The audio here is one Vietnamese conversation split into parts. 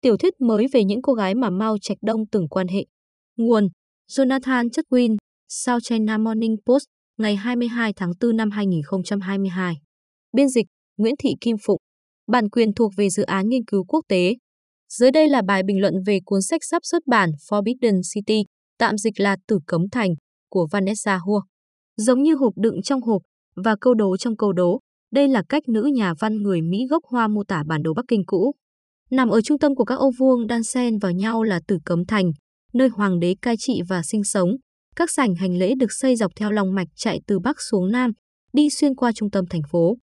tiểu thuyết mới về những cô gái mà Mao Trạch Đông từng quan hệ. Nguồn Jonathan Chetwin, South China Morning Post, ngày 22 tháng 4 năm 2022. Biên dịch Nguyễn Thị Kim Phụng. Bản quyền thuộc về dự án nghiên cứu quốc tế. Dưới đây là bài bình luận về cuốn sách sắp xuất bản Forbidden City, tạm dịch là Tử Cấm Thành, của Vanessa Hua. Giống như hộp đựng trong hộp và câu đố trong câu đố, đây là cách nữ nhà văn người Mỹ gốc Hoa mô tả bản đồ Bắc Kinh cũ. Nằm ở trung tâm của các ô vuông đan xen vào nhau là Tử Cấm Thành, nơi hoàng đế cai trị và sinh sống. Các sảnh hành lễ được xây dọc theo lòng mạch chạy từ bắc xuống nam, đi xuyên qua trung tâm thành phố.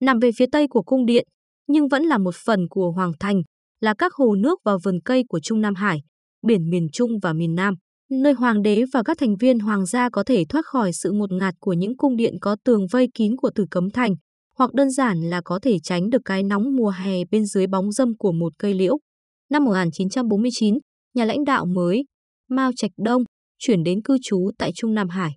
Nằm về phía tây của cung điện, nhưng vẫn là một phần của hoàng thành, là các hồ nước và vườn cây của Trung Nam Hải, biển miền Trung và miền Nam, nơi hoàng đế và các thành viên hoàng gia có thể thoát khỏi sự ngột ngạt của những cung điện có tường vây kín của Tử Cấm Thành, hoặc đơn giản là có thể tránh được cái nóng mùa hè bên dưới bóng dâm của một cây liễu. Năm 1949, nhà lãnh đạo mới, Mao Trạch Đông, chuyển đến cư trú tại Trung Nam Hải.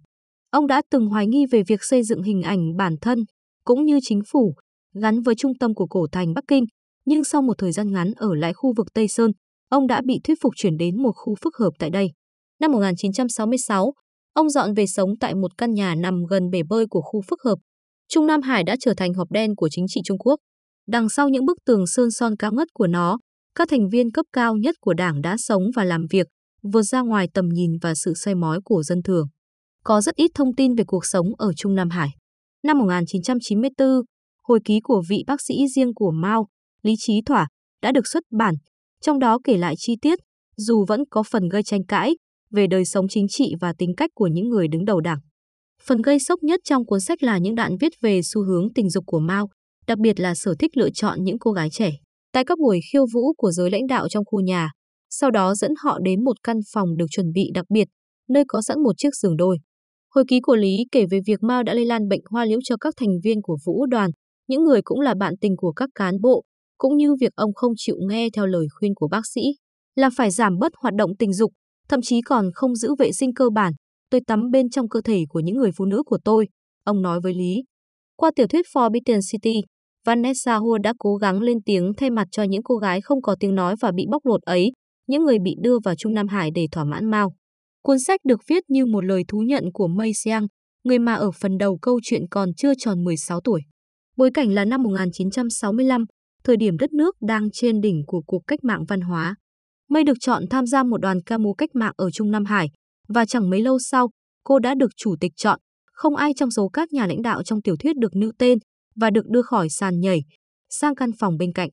Ông đã từng hoài nghi về việc xây dựng hình ảnh bản thân, cũng như chính phủ, gắn với trung tâm của cổ thành Bắc Kinh, nhưng sau một thời gian ngắn ở lại khu vực Tây Sơn, ông đã bị thuyết phục chuyển đến một khu phức hợp tại đây. Năm 1966, ông dọn về sống tại một căn nhà nằm gần bể bơi của khu phức hợp. Trung Nam Hải đã trở thành hộp đen của chính trị Trung Quốc. Đằng sau những bức tường sơn son cao ngất của nó, các thành viên cấp cao nhất của đảng đã sống và làm việc, vượt ra ngoài tầm nhìn và sự soi mói của dân thường. Có rất ít thông tin về cuộc sống ở Trung Nam Hải. Năm 1994, hồi ký của vị bác sĩ riêng của Mao, Lý Trí Thỏa, đã được xuất bản, trong đó kể lại chi tiết, dù vẫn có phần gây tranh cãi, về đời sống chính trị và tính cách của những người đứng đầu đảng. Phần gây sốc nhất trong cuốn sách là những đoạn viết về xu hướng tình dục của Mao, đặc biệt là sở thích lựa chọn những cô gái trẻ. Tại các buổi khiêu vũ của giới lãnh đạo trong khu nhà, sau đó dẫn họ đến một căn phòng được chuẩn bị đặc biệt, nơi có sẵn một chiếc giường đôi. Hồi ký của Lý kể về việc Mao đã lây lan bệnh hoa liễu cho các thành viên của vũ đoàn, những người cũng là bạn tình của các cán bộ, cũng như việc ông không chịu nghe theo lời khuyên của bác sĩ, là phải giảm bớt hoạt động tình dục, thậm chí còn không giữ vệ sinh cơ bản. Tôi tắm bên trong cơ thể của những người phụ nữ của tôi, ông nói với Lý. Qua tiểu thuyết Forbidden City, Vanessa Hua đã cố gắng lên tiếng thay mặt cho những cô gái không có tiếng nói và bị bóc lột ấy, những người bị đưa vào Trung Nam Hải để thỏa mãn Mao. Cuốn sách được viết như một lời thú nhận của Mei Xiang, người mà ở phần đầu câu chuyện còn chưa tròn 16 tuổi. Bối cảnh là năm 1965, thời điểm đất nước đang trên đỉnh của cuộc cách mạng văn hóa. Mây được chọn tham gia một đoàn ca múa cách mạng ở Trung Nam Hải, và chẳng mấy lâu sau, cô đã được chủ tịch chọn. Không ai trong số các nhà lãnh đạo trong tiểu thuyết được nêu tên và được đưa khỏi sàn nhảy sang căn phòng bên cạnh.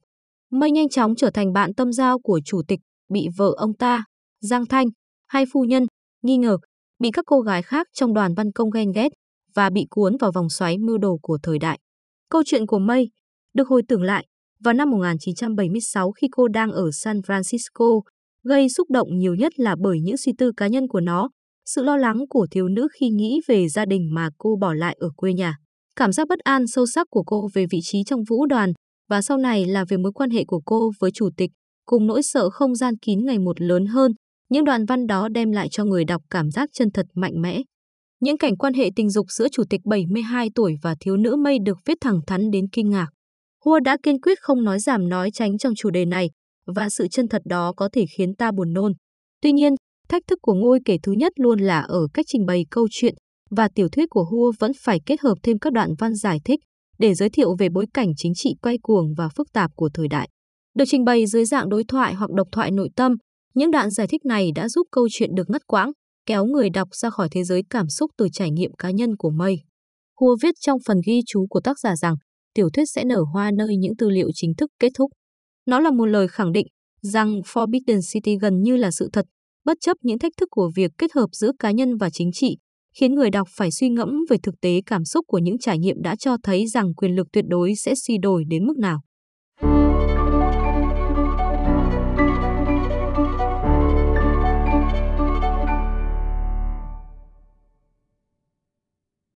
Mây nhanh chóng trở thành bạn tâm giao của chủ tịch, bị vợ ông ta, Giang Thanh, hay phu nhân, nghi ngờ, bị các cô gái khác trong đoàn văn công ghen ghét và bị cuốn vào vòng xoáy mưu đồ của thời đại. Câu chuyện của Mây được hồi tưởng lại vào năm 1976 khi cô đang ở San Francisco, gây xúc động nhiều nhất là bởi những suy tư cá nhân của nó, sự lo lắng của thiếu nữ khi nghĩ về gia đình mà cô bỏ lại ở quê nhà, cảm giác bất an sâu sắc của cô về vị trí trong vũ đoàn và sau này là về mối quan hệ của cô với chủ tịch, cùng nỗi sợ không gian kín ngày một lớn hơn. Những đoạn văn đó đem lại cho người đọc cảm giác chân thật mạnh mẽ. Những cảnh quan hệ tình dục giữa chủ tịch 72 tuổi và thiếu nữ mây được viết thẳng thắn đến kinh ngạc. Hua đã kiên quyết không nói giảm nói tránh trong chủ đề này, và sự chân thật đó có thể khiến ta buồn nôn. Tuy nhiên, thách thức của ngôi kể thứ nhất luôn là ở cách trình bày câu chuyện, và tiểu thuyết của Hua vẫn phải kết hợp thêm các đoạn văn giải thích để giới thiệu về bối cảnh chính trị quay cuồng và phức tạp của thời đại. Được trình bày dưới dạng đối thoại hoặc độc thoại nội tâm, những đoạn giải thích này đã giúp câu chuyện được ngắt quãng, kéo người đọc ra khỏi thế giới cảm xúc từ trải nghiệm cá nhân của Mây. Hua viết trong phần ghi chú của tác giả rằng tiểu thuyết sẽ nở hoa nơi những tư liệu chính thức kết thúc. Nó là một lời khẳng định rằng Forbidden City gần như là sự thật, bất chấp những thách thức của việc kết hợp giữa cá nhân và chính trị, khiến người đọc phải suy ngẫm về thực tế cảm xúc của những trải nghiệm đã cho thấy rằng quyền lực tuyệt đối sẽ suy đổi đến mức nào.